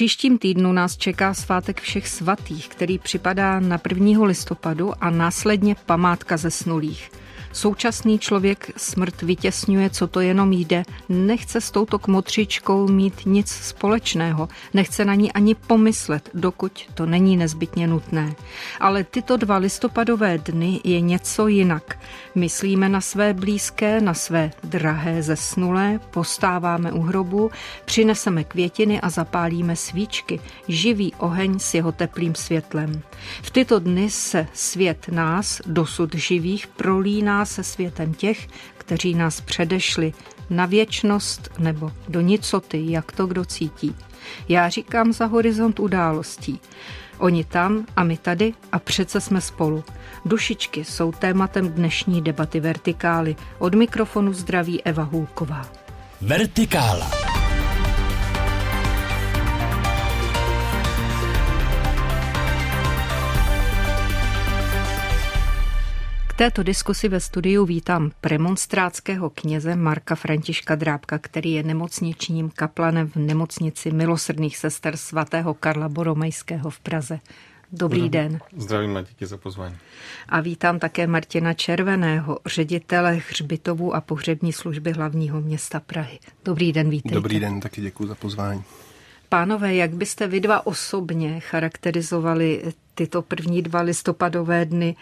příštím týdnu nás čeká svátek všech svatých, který připadá na 1. listopadu a následně památka zesnulých. Současný člověk smrt vytěsňuje, co to jenom jde. Nechce s touto kmotřičkou mít nic společného. Nechce na ní ani pomyslet, dokud to není nezbytně nutné. Ale tyto dva listopadové dny je něco jinak. Myslíme na své blízké, na své drahé zesnulé, postáváme u hrobu, přineseme květiny a zapálíme svíčky, živý oheň s jeho teplým světlem. V tyto dny se svět nás, dosud živých, prolíná se světem těch, kteří nás předešli na věčnost nebo do nicoty, jak to kdo cítí. Já říkám za horizont událostí. Oni tam a my tady a přece jsme spolu. Dušičky jsou tématem dnešní debaty Vertikály. Od mikrofonu zdraví Eva Hulková. Vertikála. Této diskusi ve studiu vítám premonstrátského kněze Marka Františka Drábka, který je nemocničním kaplanem v nemocnici milosrdných sester svatého Karla Boromejského v Praze. Dobrý Zdravím. den. Zdravím a díky za pozvání. A vítám také Martina Červeného, ředitele hřbitovů a pohřební služby hlavního města Prahy. Dobrý den, vítejte. Dobrý den, taky děkuji za pozvání. Pánové, jak byste vy dva osobně charakterizovali tyto první dva listopadové dny,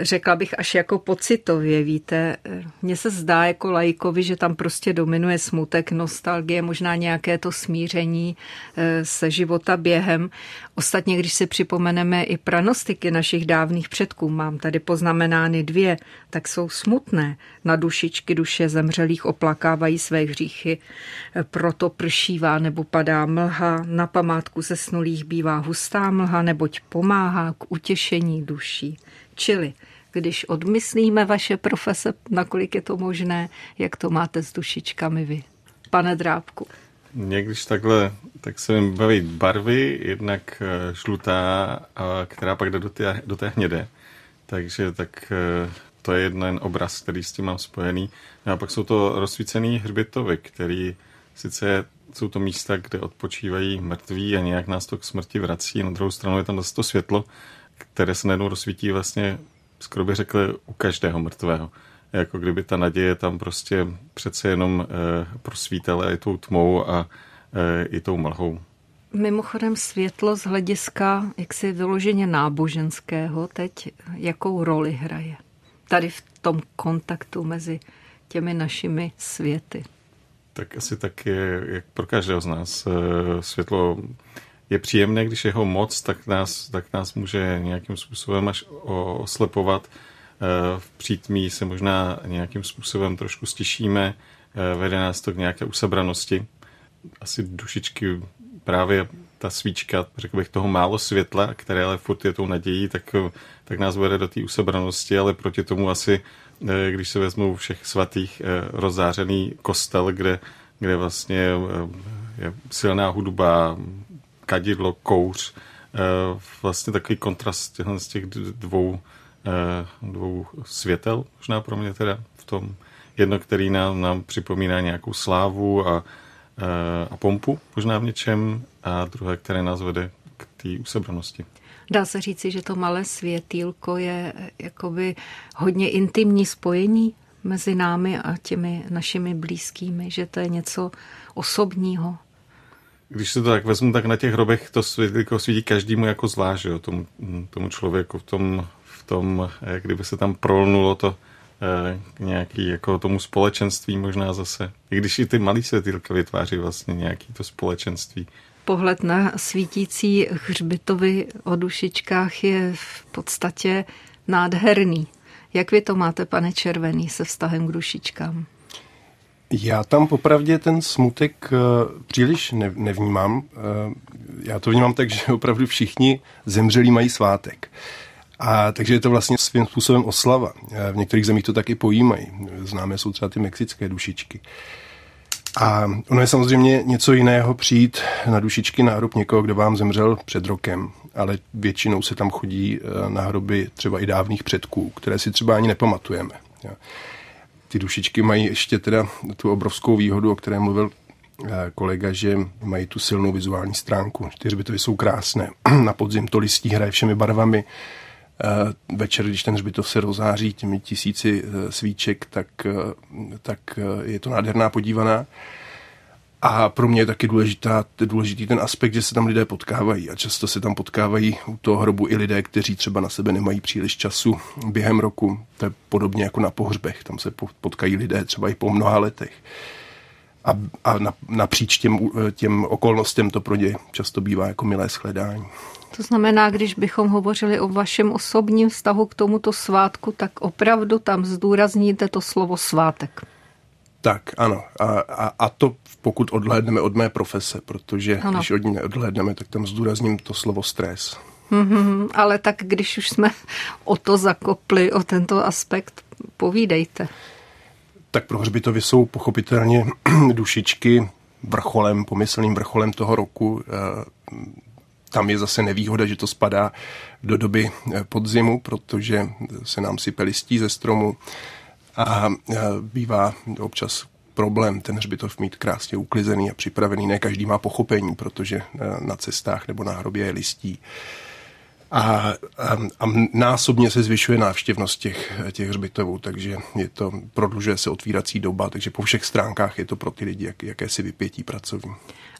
řekla bych až jako pocitově, víte. Mně se zdá jako lajkovi, že tam prostě dominuje smutek, nostalgie, možná nějaké to smíření eh, se života během. Ostatně, když si připomeneme i pranostiky našich dávných předků, mám tady poznamenány dvě, tak jsou smutné. Na dušičky duše zemřelých oplakávají své hříchy, eh, proto pršívá nebo padá mlha, na památku zesnulých bývá hustá mlha, neboť pomáhá pomáhá k utěšení duší. Čili když odmyslíme vaše profese, nakolik je to možné, jak to máte s dušičkami vy? Pane Drábku. Mě když takhle, tak se mi baví barvy, jednak eh, žlutá, která pak jde do té, do té hnědé. Takže tak eh, to je jeden obraz, který s tím mám spojený. No a pak jsou to rozsvícený hřbitovy, který sice jsou to místa, kde odpočívají mrtví a nějak nás to k smrti vrací. Na druhou stranu je tam zase to světlo, které se najednou rozsvítí vlastně, skoro bych řekl, u každého mrtvého. Jako kdyby ta naděje tam prostě přece jenom e, prosvítala i tou tmou a e, i tou mlhou. Mimochodem světlo z hlediska jaksi vyloženě náboženského teď jakou roli hraje? Tady v tom kontaktu mezi těmi našimi světy tak asi tak je, jak pro každého z nás. Eh, světlo je příjemné, když je ho moc, tak nás, tak nás může nějakým způsobem až oslepovat. Eh, v přítmí se možná nějakým způsobem trošku stišíme, eh, vede nás to k nějaké usebranosti. Asi dušičky právě ta svíčka, řekl bych, toho málo světla, které ale furt je tou nadějí, tak, tak nás vede do té usebranosti, ale proti tomu asi když se vezmou všech svatých eh, rozzářený kostel, kde, kde vlastně eh, je silná hudba, kadidlo, kouř, vlastně takový kontrast z těch dvou, dvou světel, možná pro mě teda v tom jedno, který nám, nám připomíná nějakou slávu a, a pompu možná v něčem a druhé, které nás vede k té usebranosti. Dá se říci, že to malé světýlko je jakoby hodně intimní spojení mezi námi a těmi našimi blízkými, že to je něco osobního. Když se to tak vezmu, tak na těch hrobech to světýlko svítí každému jako zvlášť, jo, tomu, tomu člověku v tom, v tom, eh, kdyby se tam prolnulo to eh, nějaký jako tomu společenství možná zase. I když i ty malý světýlka vytváří vlastně nějaký to společenství pohled na svítící hřbitovy o dušičkách je v podstatě nádherný. Jak vy to máte, pane Červený, se vztahem k dušičkám? Já tam popravdě ten smutek eh, příliš nevnímám. Eh, já to vnímám tak, že opravdu všichni zemřelí mají svátek. A takže je to vlastně svým způsobem oslava. Eh, v některých zemích to taky pojímají. Známe jsou třeba ty mexické dušičky. A ono je samozřejmě něco jiného přijít na dušičky na hrob někoho, kdo vám zemřel před rokem, ale většinou se tam chodí eh, na hroby třeba i dávných předků, které si třeba ani nepamatujeme. Ty dušičky mají ještě teda tu obrovskou výhodu, o které mluvil kolega, že mají tu silnou vizuální stránku. Ty hřbitovy jsou krásné. Na podzim to listí hraje všemi barvami. Večer, když ten hřbitov se rozáří těmi tisíci svíček, tak, tak je to nádherná podívaná. A pro mě je taky důležitá, důležitý ten aspekt, že se tam lidé potkávají a často se tam potkávají u toho hrobu i lidé, kteří třeba na sebe nemají příliš času během roku. To je podobně jako na pohřbech, tam se potkají lidé třeba i po mnoha letech. A, a napříč těm, těm okolnostem to pro ně často bývá jako milé shledání. To znamená, když bychom hovořili o vašem osobním vztahu k tomuto svátku, tak opravdu tam zdůrazníte to slovo svátek. Tak, ano. A, a, a to pokud odhlédneme od mé profese, protože ano. když od ní neodhlédneme, tak tam zdůrazním to slovo stres. Mm-hmm, ale tak když už jsme o to zakopli, o tento aspekt, povídejte. Tak pro hřbitovy jsou pochopitelně dušičky vrcholem, pomyslným vrcholem toho roku. Eh, tam je zase nevýhoda, že to spadá do doby eh, podzimu, protože se nám sype listí ze stromu a bývá občas problém ten hřbitov mít krásně uklizený a připravený. Ne každý má pochopení, protože na cestách nebo na hrobě je listí. A, a, a násobně se zvyšuje návštěvnost těch, těch hřbitovů, takže je to, prodlužuje se otvírací doba, takže po všech stránkách je to pro ty lidi jak, jakési vypětí pracovní.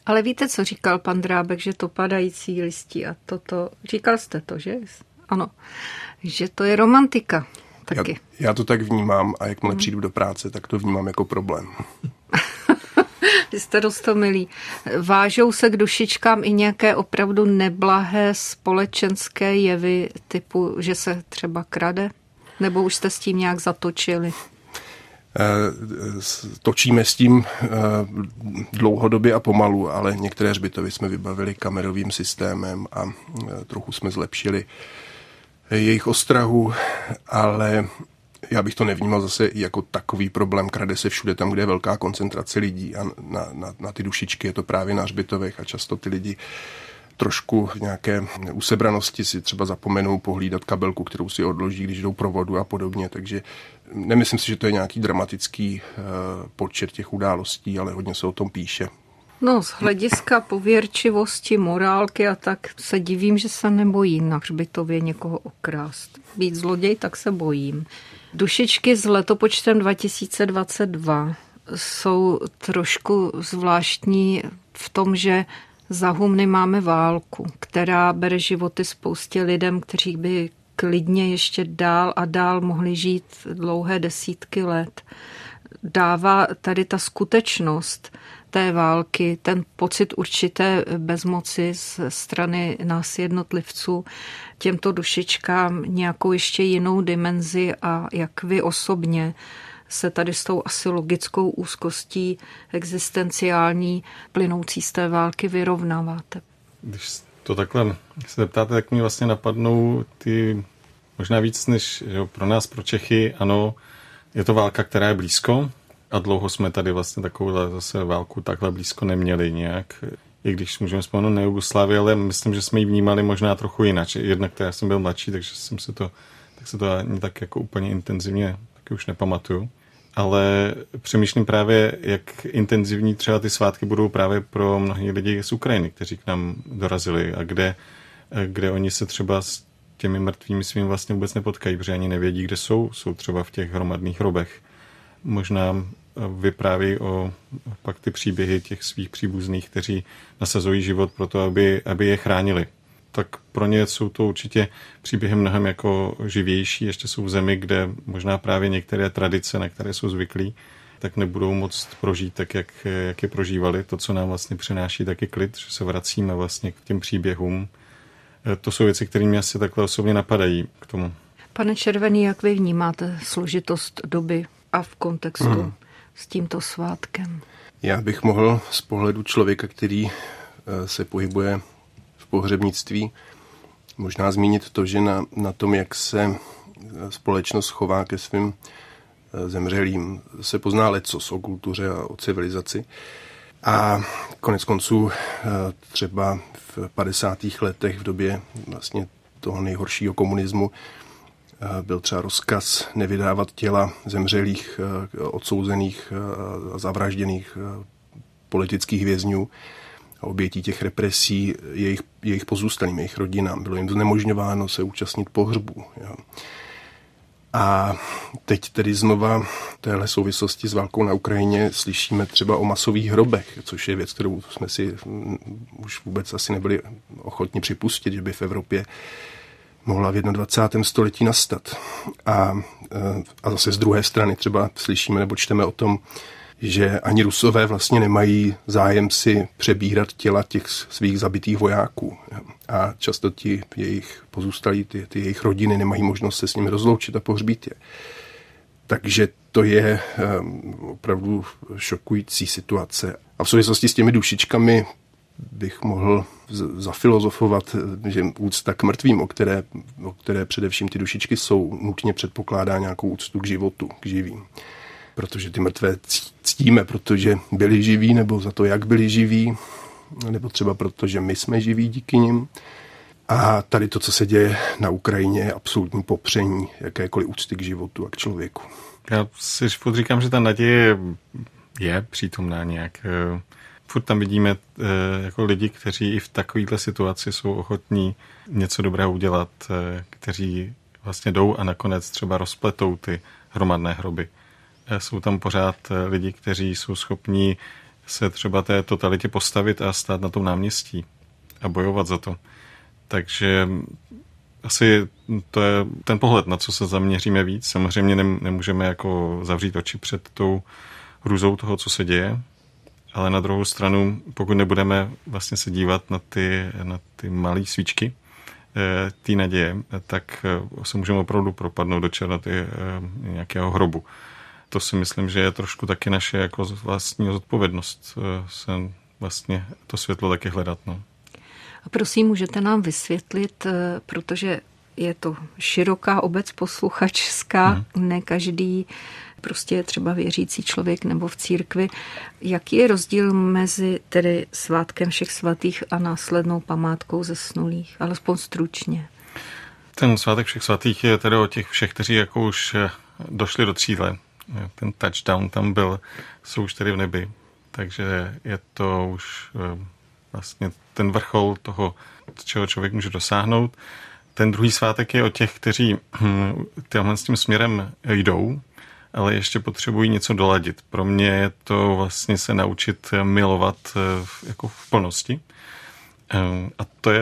Ale víte, co říkal pan Drábek, že to padající listí a toto, říkal jste to, že? Ano, že to je romantika taky. Já, já to tak vnímám a jakmile hmm. přijdu do práce, tak to vnímám jako problém. Jste milí. Vážou se k dušičkám i nějaké opravdu neblahé společenské jevy, typu, že se třeba krade? Nebo už jste s tím nějak zatočili? Eh, točíme s tím eh, dlouhodobě a pomalu, ale některé hřbitovy jsme vybavili kamerovým systémem a eh, trochu jsme zlepšili jejich ostrahu, ale já bych to nevnímal zase jako takový problém. Krade se všude tam, kde je velká koncentrace lidí a na, na, na ty dušičky je to právě na hřbitovech a často ty lidi trošku nějaké usebranosti si třeba zapomenou pohlídat kabelku, kterou si odloží, když jdou pro vodu a podobně. Takže nemyslím si, že to je nějaký dramatický uh, počet těch událostí, ale hodně se o tom píše. No, z hlediska pověrčivosti, morálky a tak se divím, že se nebojím na hřbitově někoho okrást. Být zloděj, tak se bojím. Dušičky s letopočtem 2022 jsou trošku zvláštní v tom, že za humny máme válku, která bere životy spoustě lidem, kteří by klidně ještě dál a dál mohli žít dlouhé desítky let. Dává tady ta skutečnost, té války, ten pocit určité bezmoci z strany nás jednotlivců, těmto dušičkám nějakou ještě jinou dimenzi a jak vy osobně se tady s tou asi logickou úzkostí existenciální plynoucí z té války vyrovnáváte. Když to takhle se zeptáte, tak mi vlastně napadnou ty možná víc než že pro nás, pro Čechy, ano, je to válka, která je blízko, a dlouho jsme tady vlastně takovou zase válku takhle blízko neměli nějak. I když můžeme vzpomenout na Jugoslávii, ale myslím, že jsme ji vnímali možná trochu jinak. Jednak já jsem byl mladší, takže jsem se to, tak se to ani tak jako úplně intenzivně taky už nepamatuju. Ale přemýšlím právě, jak intenzivní třeba ty svátky budou právě pro mnohé lidi z Ukrajiny, kteří k nám dorazili a kde, kde oni se třeba s těmi mrtvými svým vlastně vůbec nepotkají, protože ani nevědí, kde jsou. Jsou třeba v těch hromadných hrobech možná vypráví o pak ty příběhy těch svých příbuzných, kteří nasazují život pro to, aby, aby je chránili. Tak pro ně jsou to určitě příběhy mnohem jako živější, ještě jsou v zemi, kde možná právě některé tradice, na které jsou zvyklí, tak nebudou moc prožít tak, jak, jak je prožívali. To, co nám vlastně přináší taky klid, že se vracíme vlastně k těm příběhům. To jsou věci, které mě asi takhle osobně napadají k tomu. Pane Červený, jak vy vnímáte složitost doby a v kontextu hmm. s tímto svátkem? Já bych mohl z pohledu člověka, který eh, se pohybuje v pohřebnictví, možná zmínit to, že na, na tom, jak se eh, společnost chová ke svým eh, zemřelým, se pozná lecos o kultuře a o civilizaci. A konec konců třeba v 50. letech v době vlastně toho nejhoršího komunismu byl třeba rozkaz nevydávat těla zemřelých, eh, odsouzených a zavražděných politických vězňů a obětí těch represí jejich, jejich pozůstalým, jejich rodinám. Bylo jim znemožňováno se účastnit pohřbu. Jo. A teď tedy znova v téhle souvislosti s válkou na Ukrajině slyšíme třeba o masových hrobech, což je věc, kterou jsme si mm, už vůbec asi nebyli ochotni připustit, že by v Evropě mohla v 21. století nastat. A, eh, a zase z druhé strany třeba slyšíme nebo čteme o tom, že ani Rusové vlastně nemají zájem si přebírat těla těch svých zabitých vojáků. A často ti jejich pozůstalí, ty, ty jejich rodiny nemají možnost se s nimi rozloučit a pohřbít je. Takže to je um, opravdu šokující situace. A v souvislosti s těmi dušičkami bych mohl zafilozofovat, že úcta k mrtvým, o které, o které především ty dušičky jsou, nutně předpokládá nějakou úctu k životu, k živým protože ty mrtvé ctíme, protože byli živí, nebo za to, jak byli živí, nebo třeba proto, že my jsme živí díky nim. A tady to, co se děje na Ukrajině, je absolutní popření jakékoliv úcty k životu a k člověku. Já si říkám, že ta naděje je přítomná nějak. Furt tam vidíme eh, jako lidi, kteří i v takovéhle situaci jsou ochotní něco dobrého udělat, eh, kteří vlastně jdou a nakonec třeba rozpletou ty hromadné hroby. Eh, jsou tam pořád lidi, kteří jsou schopní se třeba té totalitě postavit a stát na tom náměstí a bojovat za to. Takže asi to je ten pohled, na co se zaměříme víc. Samozřejmě nemůžeme jako zavřít oči před tou hrůzou toho, co se děje, ale na druhou stranu, pokud nebudeme vlastně se dívat na ty, na ty malé svíčky eh, té naděje, tak se můžeme opravdu propadnout do černoty nějakého hrobu to si myslím, že je trošku taky naše jako vlastní zodpovědnost eh, se vlastně to světlo taky hledat. No. A prosím, můžete nám vysvětlit, eh, protože je to široká obec posluchačská, hmm. ne každý prostě je třeba věřící člověk nebo v církvi. Jaký je rozdíl mezi tedy svátkem všech svatých a následnou památkou zesnulých? Alespoň stručně. Ten svátek všech svatých je tedy o těch všech, kteří jako už eh, došli do tříle, ten touchdown tam byl, jsou už tady v nebi. Takže je to už eh, vlastně ten vrchol toho, čeho člověk může dosáhnout. Ten druhý svátek je o těch, kteří hm, tímhle s tím směrem jdou, ale ještě potřebují něco doladit. Pro mě je to vlastně se naučit milovat eh, jako v plnosti. Eh, a to je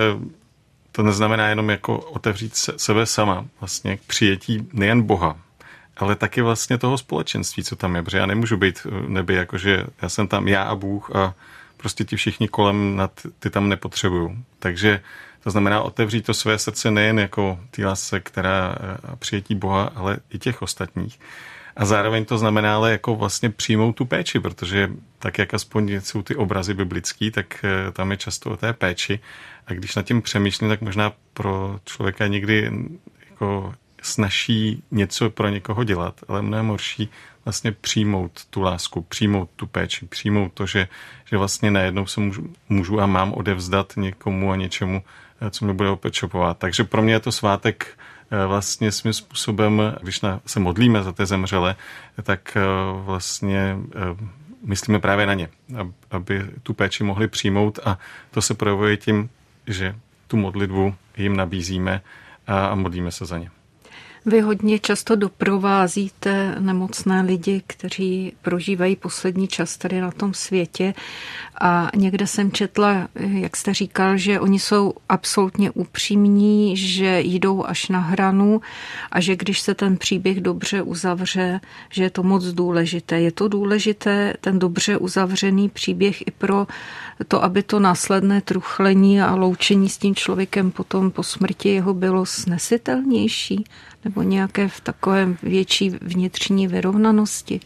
to neznamená jenom jako otevřít se, sebe sama, vlastně k přijetí nejen Boha, ale taky vlastně toho společenství, co tam je, protože já nemůžu být v nebi, jakože já jsem tam já a Bůh a prostě ti všichni kolem nad, ty tam nepotřebuju. Takže to znamená otevřít to své srdce nejen jako ty lásce, která eh, přijetí Boha, ale i těch ostatních. A zároveň to znamená ale jako vlastně přijmout tu péči, protože tak, jak aspoň jsou ty obrazy biblický, tak eh, tam je často o té péči. A když nad tím přemýšlím, tak možná pro člověka někdy jako snaží něco pro někoho dělat, ale mnohem horší vlastně přijmout tu lásku, přijmout tu péči, přijmout to, že, že vlastně najednou se můžu, můžu a mám odevzdat někomu a něčemu, eh, co mě bude opečopovat. Takže pro mě je to svátek vlastně svým způsobem, když se modlíme za té zemřele, tak eh, vlastně myslíme právě na ně, aby tu péči mohli přijmout a to se projevuje tím, že tu modlitbu jim nabízíme a modlíme se za ně. Vy hodně často doprovázíte nemocné lidi, kteří prožívají poslední čas tady na tom světě a někde jsem četla, jak jste říkal, že oni jsou absolutně upřímní, že jdou až na hranu a že když se ten příběh dobře uzavře, že je to moc důležité. Je to důležité, ten dobře uzavřený příběh i pro to, aby to následné truchlení a loučení s tím člověkem potom po smrti jeho bylo snesitelnější nebo nějaké v takovém větší vnitřní vyrovnanosti?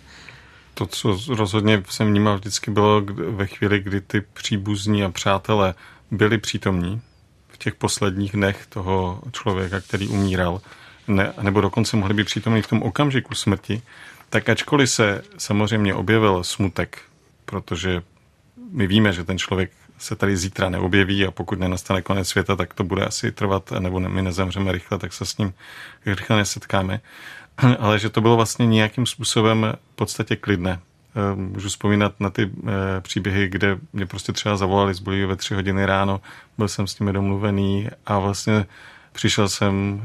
To, co rozhodně jsem vnímal vždycky, bylo ve chvíli, kdy ty příbuzní a přátelé byli přítomní v těch posledních dnech toho člověka, který umíral, ne, nebo dokonce mohli být přítomní v tom okamžiku smrti, tak ačkoliv se samozřejmě objevil smutek, protože my víme, že ten člověk se tady zítra neobjeví a pokud nenastane konec světa, tak to bude asi trvat, nebo my nezemřeme rychle, tak se s ním rychle nesetkáme. Ale že to bylo vlastně nějakým způsobem v podstatě klidné můžu vzpomínat na ty příběhy, kde mě prostě třeba zavolali z ve tři hodiny ráno, byl jsem s nimi domluvený a vlastně přišel jsem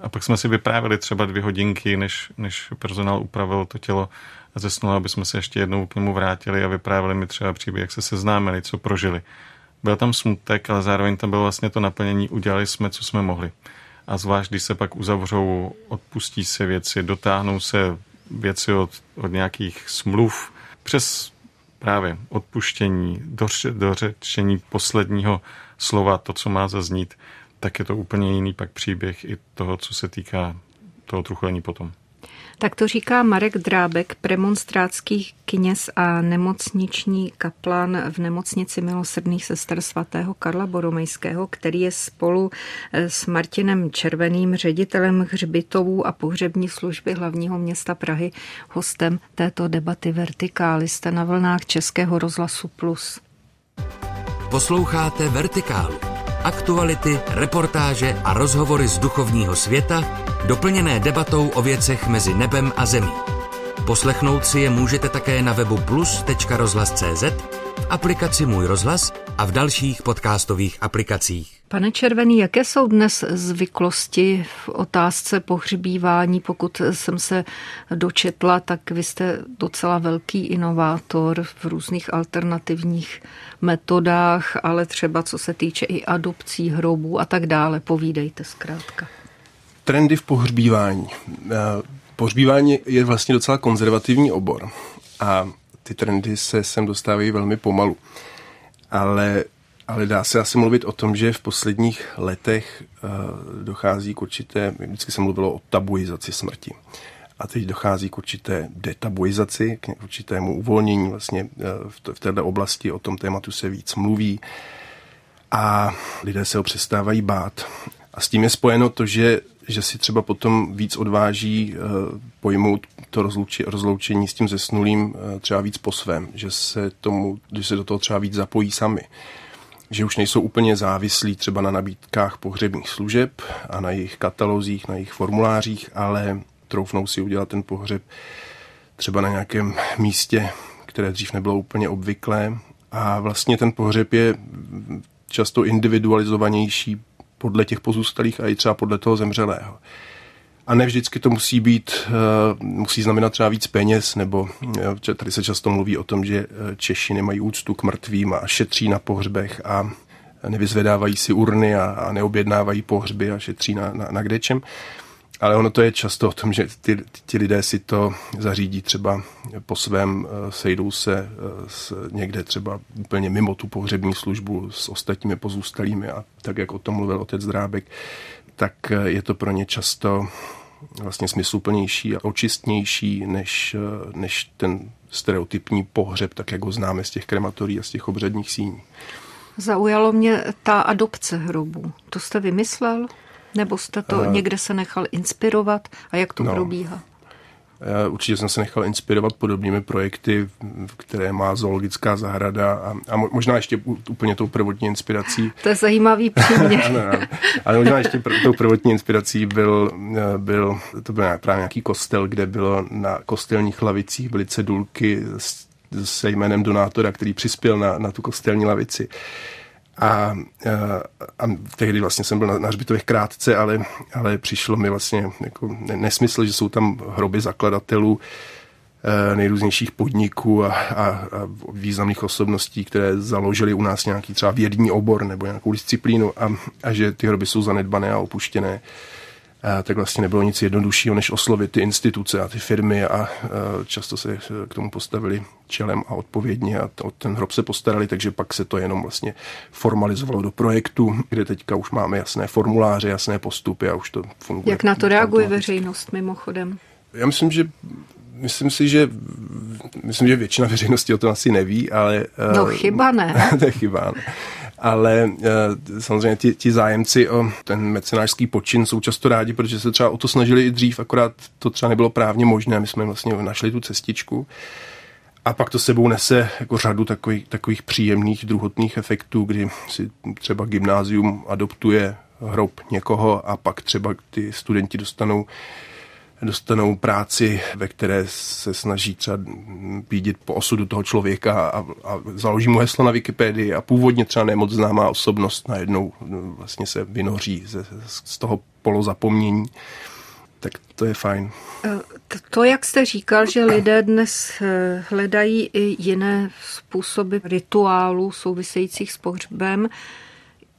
a pak jsme si vyprávěli třeba dvě hodinky, než, než personál upravil to tělo a zesnul, aby jsme se ještě jednou k němu vrátili a vyprávěli mi třeba příběh, jak se seznámili, co prožili. Byl tam smutek, ale zároveň tam bylo vlastně to naplnění, udělali jsme, co jsme mohli. A zvlášť, když se pak uzavřou, odpustí se věci, dotáhnou se věci od, od nějakých smluv přes právě odpuštění, doře, dořečení posledního slova, to, co má zaznít, tak je to úplně jiný pak příběh i toho, co se týká toho truchlení potom. Tak to říká Marek Drábek, premonstrátský kněz a nemocniční kaplan v nemocnici milosrdných sester svatého Karla Boromejského, který je spolu eh, s Martinem Červeným, ředitelem hřbitovů a pohřební služby hlavního města Prahy, hostem této debaty Vertikály. Jste na vlnách Českého rozhlasu Plus. Posloucháte Vertikálu Aktuality, reportáže a rozhovory z duchovního světa, doplněné debatou o věcech mezi nebem a zemí. Poslechnout si je můžete také na webu plus.rozhlas.cz, v aplikaci Můj rozhlas a v dalších podcastových aplikacích. Pane Červený, jaké jsou dnes zvyklosti v otázce pohřbívání? Pokud jsem se dočetla, tak vy jste docela velký inovátor v různých alternativních metodách, ale třeba co se týče i adopcí hrobů a tak dále. Povídejte zkrátka. Trendy v pohřbívání. Eh, pohřbívání je vlastně docela konzervativní obor a ty trendy se sem dostávají velmi pomalu. Ale ale dá se asi mluvit o tom, že v posledních letech uh, dochází k určité, vždycky se mluvilo o tabuizaci smrti. A teď dochází k určité detabuizaci, k určitému uvolnění vlastně v, v této oblasti, o tom tématu se víc mluví a lidé se ho přestávají bát. A s tím je spojeno to, že, že si třeba potom víc odváží uh, pojmout to rozlouči, rozloučení s tím zesnulým uh, třeba víc po svém, že se, tomu, že se do toho třeba víc zapojí sami že už nejsou úplně závislí třeba na nabídkách pohřebních služeb a na jejich katalozích, na jejich formulářích, ale troufnou si udělat ten pohřeb třeba na nějakém místě, které dřív nebylo úplně obvyklé. A vlastně ten pohřeb je často individualizovanější podle těch pozůstalých a i třeba podle toho zemřelého. A ne vždycky to musí být, eh, musí znamenat třeba víc peněz, nebo eh, tady se často mluví o tom, že eh, Češi nemají úctu k mrtvým a šetří na pohřbech a nevyzvedávají si urny a, a neobjednávají pohřby a šetří na, na, na kdečem. Ale ono to je často o tom, že ty, ti lidé si to zařídí třeba po svém, sejdou se s, někde třeba úplně mimo tu pohřební službu s ostatními pozůstalými a tak, jak o tom mluvil otec Drábek, tak je to pro ně často vlastně smysluplnější a očistnější než, než ten stereotypní pohřeb, tak jak ho známe z těch krematorií a z těch obřadních síní. Zaujalo mě ta adopce hrobu. To jste vymyslel? Nebo jste to uh, někde se nechal inspirovat? A jak to no, probíhá? Určitě jsem se nechal inspirovat podobnými projekty, které má zoologická zahrada a, a možná ještě úplně tou prvotní inspirací. To je zajímavý příměr. ano, ano. Ale možná ještě pr- tou prvotní inspirací byl, byl, to byl právě nějaký kostel, kde bylo na kostelních lavicích byly cedulky se jménem donátora, který přispěl na, na tu kostelní lavici. A, a tehdy vlastně jsem byl na, na hřbitovech krátce, ale, ale přišlo mi vlastně jako nesmysl, že jsou tam hroby zakladatelů eh, nejrůznějších podniků a, a, a významných osobností, které založily u nás nějaký třeba vědní obor nebo nějakou disciplínu a, a že ty hroby jsou zanedbané a opuštěné tak vlastně nebylo nic jednoduššího, než oslovit ty instituce a ty firmy a často se k tomu postavili čelem a odpovědně a o ten hrob se postarali, takže pak se to jenom vlastně formalizovalo do projektu, kde teďka už máme jasné formuláře, jasné postupy a už to funguje. Jak na to reaguje veřejnost mimochodem? Já myslím, že myslím si, že myslím, že většina veřejnosti o tom asi neví, ale... No chyba ne. to je chyba, ne ale eh, samozřejmě ti, ti zájemci o ten mecenářský počin jsou často rádi, protože se třeba o to snažili i dřív, akorát to třeba nebylo právně možné, my jsme vlastně našli tu cestičku. A pak to sebou nese jako řadu takových, takových příjemných druhotných efektů, kdy si třeba gymnázium adoptuje hrob někoho a pak třeba ty studenti dostanou dostanou práci, ve které se snaží třeba pídit po osudu toho člověka a, a založí mu heslo na Wikipedii a původně třeba nemoc známá osobnost najednou vlastně se vynoří z, z toho polozapomnění tak to je fajn. Eh, to, jak jste říkal, že lidé dnes eh, hledají i jiné způsoby rituálů souvisejících s pohřbem,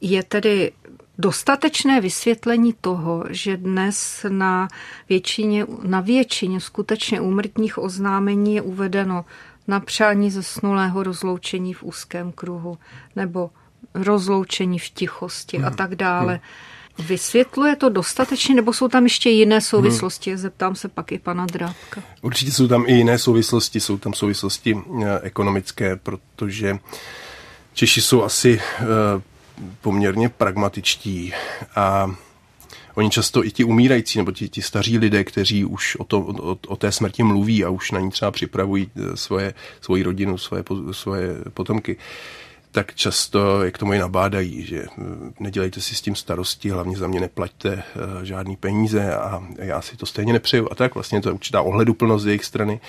je tedy dostatečné vysvětlení toho, že dnes na většině, na většině skutečně úmrtních oznámení je uvedeno na přání zesnulého rozloučení v úzkém kruhu nebo rozloučení v tichosti hmm. a tak dále. Hmm. Vysvětluje to dostatečně, nebo jsou tam ještě jiné souvislosti? Hmm. Zeptám se pak i pana Drábka. Určitě jsou tam i jiné souvislosti, jsou tam souvislosti eh, ekonomické, protože Češi jsou asi eh, poměrně pragmatičtí a oni často i ti umírající, nebo ti, ti staří lidé, kteří už o, to, o, o té smrti mluví a už na ní třeba připravují eh, svoje, svoji rodinu, svoje, svoje potomky, tak často je k tomu i nabádají, že hm, nedělejte si s tím starosti, hlavně za mě neplaťte uh, žádný peníze a já si to stejně nepřeju. A tak vlastně to je určitá ohleduplnost z jejich strany.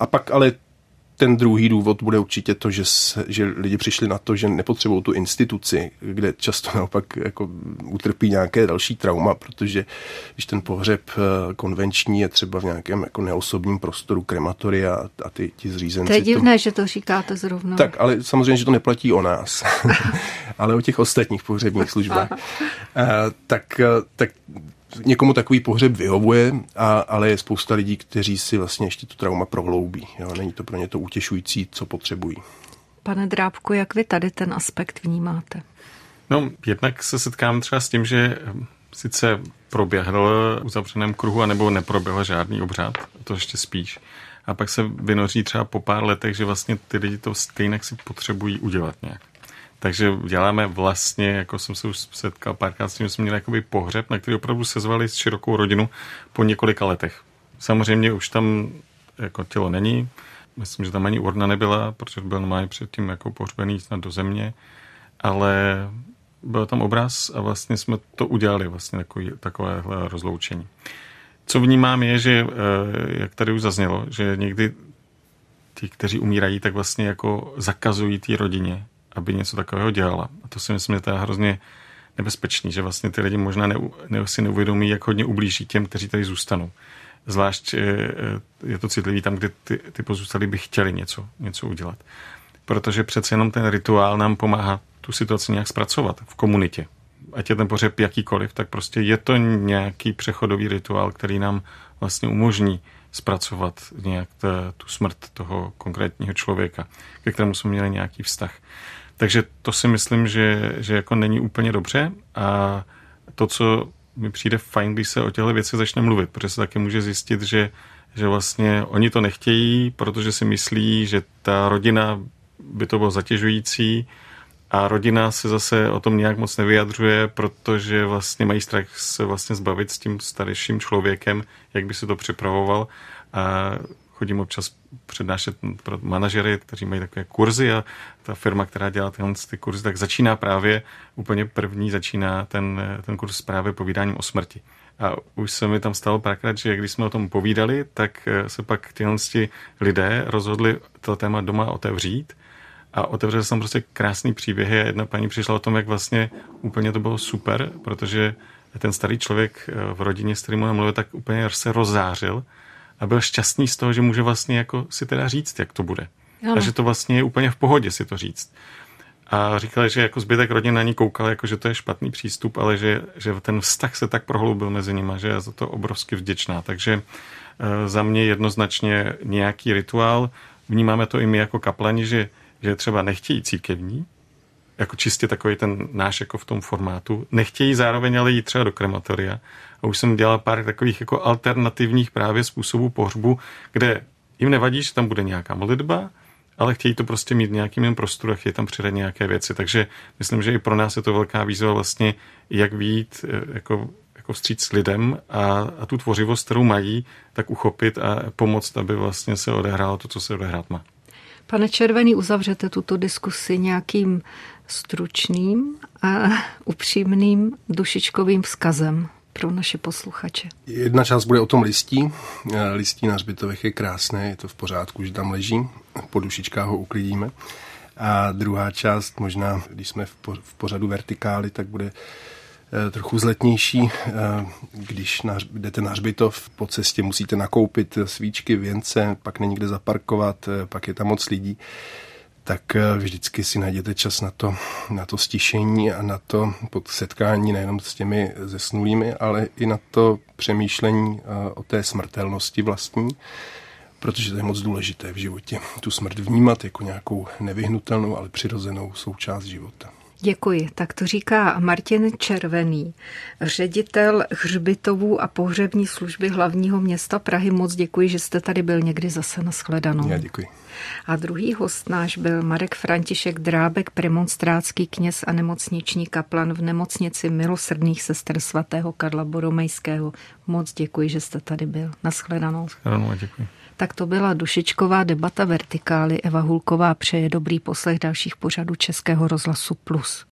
A pak ale ten druhý důvod bude určitě to, že, se, že lidi přišli na to, že nepotřebují tu instituci, kde často naopak jako utrpí nějaké další trauma, protože když ten pohřeb eh, konvenční je třeba v nějakém jako neosobním prostoru krematoria a ty ti zřízenci... To je divné, to... že to říkáte zrovna. Tak, ale samozřejmě, že to neplatí o nás, ale o těch ostatních pohřebních službách. Uh, tak, eh, tak někomu takový pohřeb vyhovuje, a, ale je spousta lidí, kteří si vlastně ještě tu trauma prohloubí. Jo? Není to pro ně to utěšující, co potřebují. Pane Drábku, jak vy tady ten aspekt vnímáte? No, jednak se setkám třeba s tím, že sice proběhl v uzavřeném kruhu, anebo neproběhl žádný obřad, to ještě spíš. A pak se vynoří třeba po pár letech, že vlastně ty lidi to stejně si potřebují udělat nějak. Takže děláme vlastně, jako jsem se už setkal párkrát s tím, jsme měli jakoby pohřeb, na který opravdu sezvali s širokou rodinu po několika letech. Samozřejmě už tam jako tělo není, myslím, že tam ani urna nebyla, protože byl normálně předtím jako pohřbený snad do země, ale byl tam obraz a vlastně jsme to udělali, vlastně takový, takovéhle rozloučení. Co vnímám je, že, eh, jak tady už zaznělo, že někdy ti, kteří umírají, tak vlastně jako zakazují té rodině aby něco takového dělala. A to si myslím, že to je hrozně nebezpečný, že vlastně ty lidi možná ne, ne, si neuvědomí, jak hodně ublíží těm, kteří tady zůstanou. Zvlášť eh, je to citlivý tam, kde ty, ty pozůstalí by chtěli něco, něco udělat. Protože přece jenom ten rituál nám pomáhá tu situaci nějak zpracovat v komunitě. Ať je ten pořeb jakýkoliv, tak prostě je to nějaký přechodový rituál, který nám vlastně umožní zpracovat nějak tu smrt toho konkrétního člověka, ke kterému jsme měli nějaký vztah. Takže to si myslím, že, že jako není úplně dobře a to, co mi přijde fajn, když se o těchto věcech začne mluvit, protože se taky může zjistit, že, že vlastně oni to nechtějí, protože si myslí, že ta rodina by to bylo zatěžující a rodina se zase o tom nějak moc nevyjadřuje, protože vlastně mají strach se vlastně zbavit s tím starším člověkem, jak by se to připravoval. A chodím občas přednášet pro manažery, kteří mají takové kurzy a ta firma, která dělá tyhle ty kurzy, tak začíná právě, úplně první začíná ten, ten kurz právě povídáním o smrti. A už se mi tam stalo párkrát, že když jsme o tom povídali, tak se pak tyhle lidé rozhodli to téma doma otevřít a otevřeli se tam prostě krásný příběhy a jedna paní přišla o tom, jak vlastně úplně to bylo super, protože ten starý člověk v rodině, s kterým mluvil, tak úplně se rozářil a byl šťastný z toho, že může vlastně jako si teda říct, jak to bude. Ano. A že to vlastně je úplně v pohodě si to říct. A říkali, že jako zbytek rodiny na ní koukal, jako že to je špatný přístup, ale že, že ten vztah se tak prohloubil mezi nimi, že je za to obrovsky vděčná. Takže e, za mě jednoznačně nějaký rituál. Vnímáme to i my jako kaplani, že, že třeba nechtějí církevní, jako čistě takový ten náš jako v tom formátu. Nechtějí zároveň ale jít třeba do krematoria. A už jsem dělal pár takových jako alternativních právě způsobů pohřbu, kde jim nevadí, že tam bude nějaká modlitba, ale chtějí to prostě mít nějakým jiném prostoru a chtějí tam přidat nějaké věci. Takže myslím, že i pro nás je to velká výzva vlastně, jak výjít eh, jako, jako vstříc lidem a, a tu tvořivost, kterou mají, tak uchopit a pomoct, aby vlastně se odehrálo to, co se odehrát má. Pane Červený, uzavřete tuto diskusi nějakým stručným a upřímným dušičkovým vzkazem pro naše posluchače? Jedna část bude o tom listí. Eh, listí na hřbitovech je krásné, je to v pořádku, že tam leží. Po dušičkách ho uklidíme. A druhá část, možná když jsme v pořadu vertikály, tak bude eh, trochu zletnější. Eh, když jdete na hřbitov, po cestě musíte nakoupit svíčky, věnce, pak není kde zaparkovat, pak je tam moc lidí tak eh, vždycky si najděte čas na to, na to stišení a na to setkání nejenom s těmi zesnulými, ale i na to přemýšlení eh, o té smrtelnosti vlastní, protože to je moc důležité v životě. Tu smrt vnímat jako nějakou nevyhnutelnou, ale přirozenou součást života. Děkuji. Tak to říká Martin Červený, ředitel hřbitovů a pohřební služby hlavního města Prahy. Moc děkuji, že jste tady byl někdy zase na shledanou. Já děkuji. A druhý host náš byl Marek František Drábek, premonstrátský kněz a nemocniční kaplan v nemocnici milosrdných sester svatého Karla Boromejského. Moc děkuji, že jste tady byl. Naschledanou. Naschledanou a děkuji. Tak to byla dušičková debata vertikály. Eva Hulková přeje dobrý poslech dalších pořadů Českého rozhlasu Plus.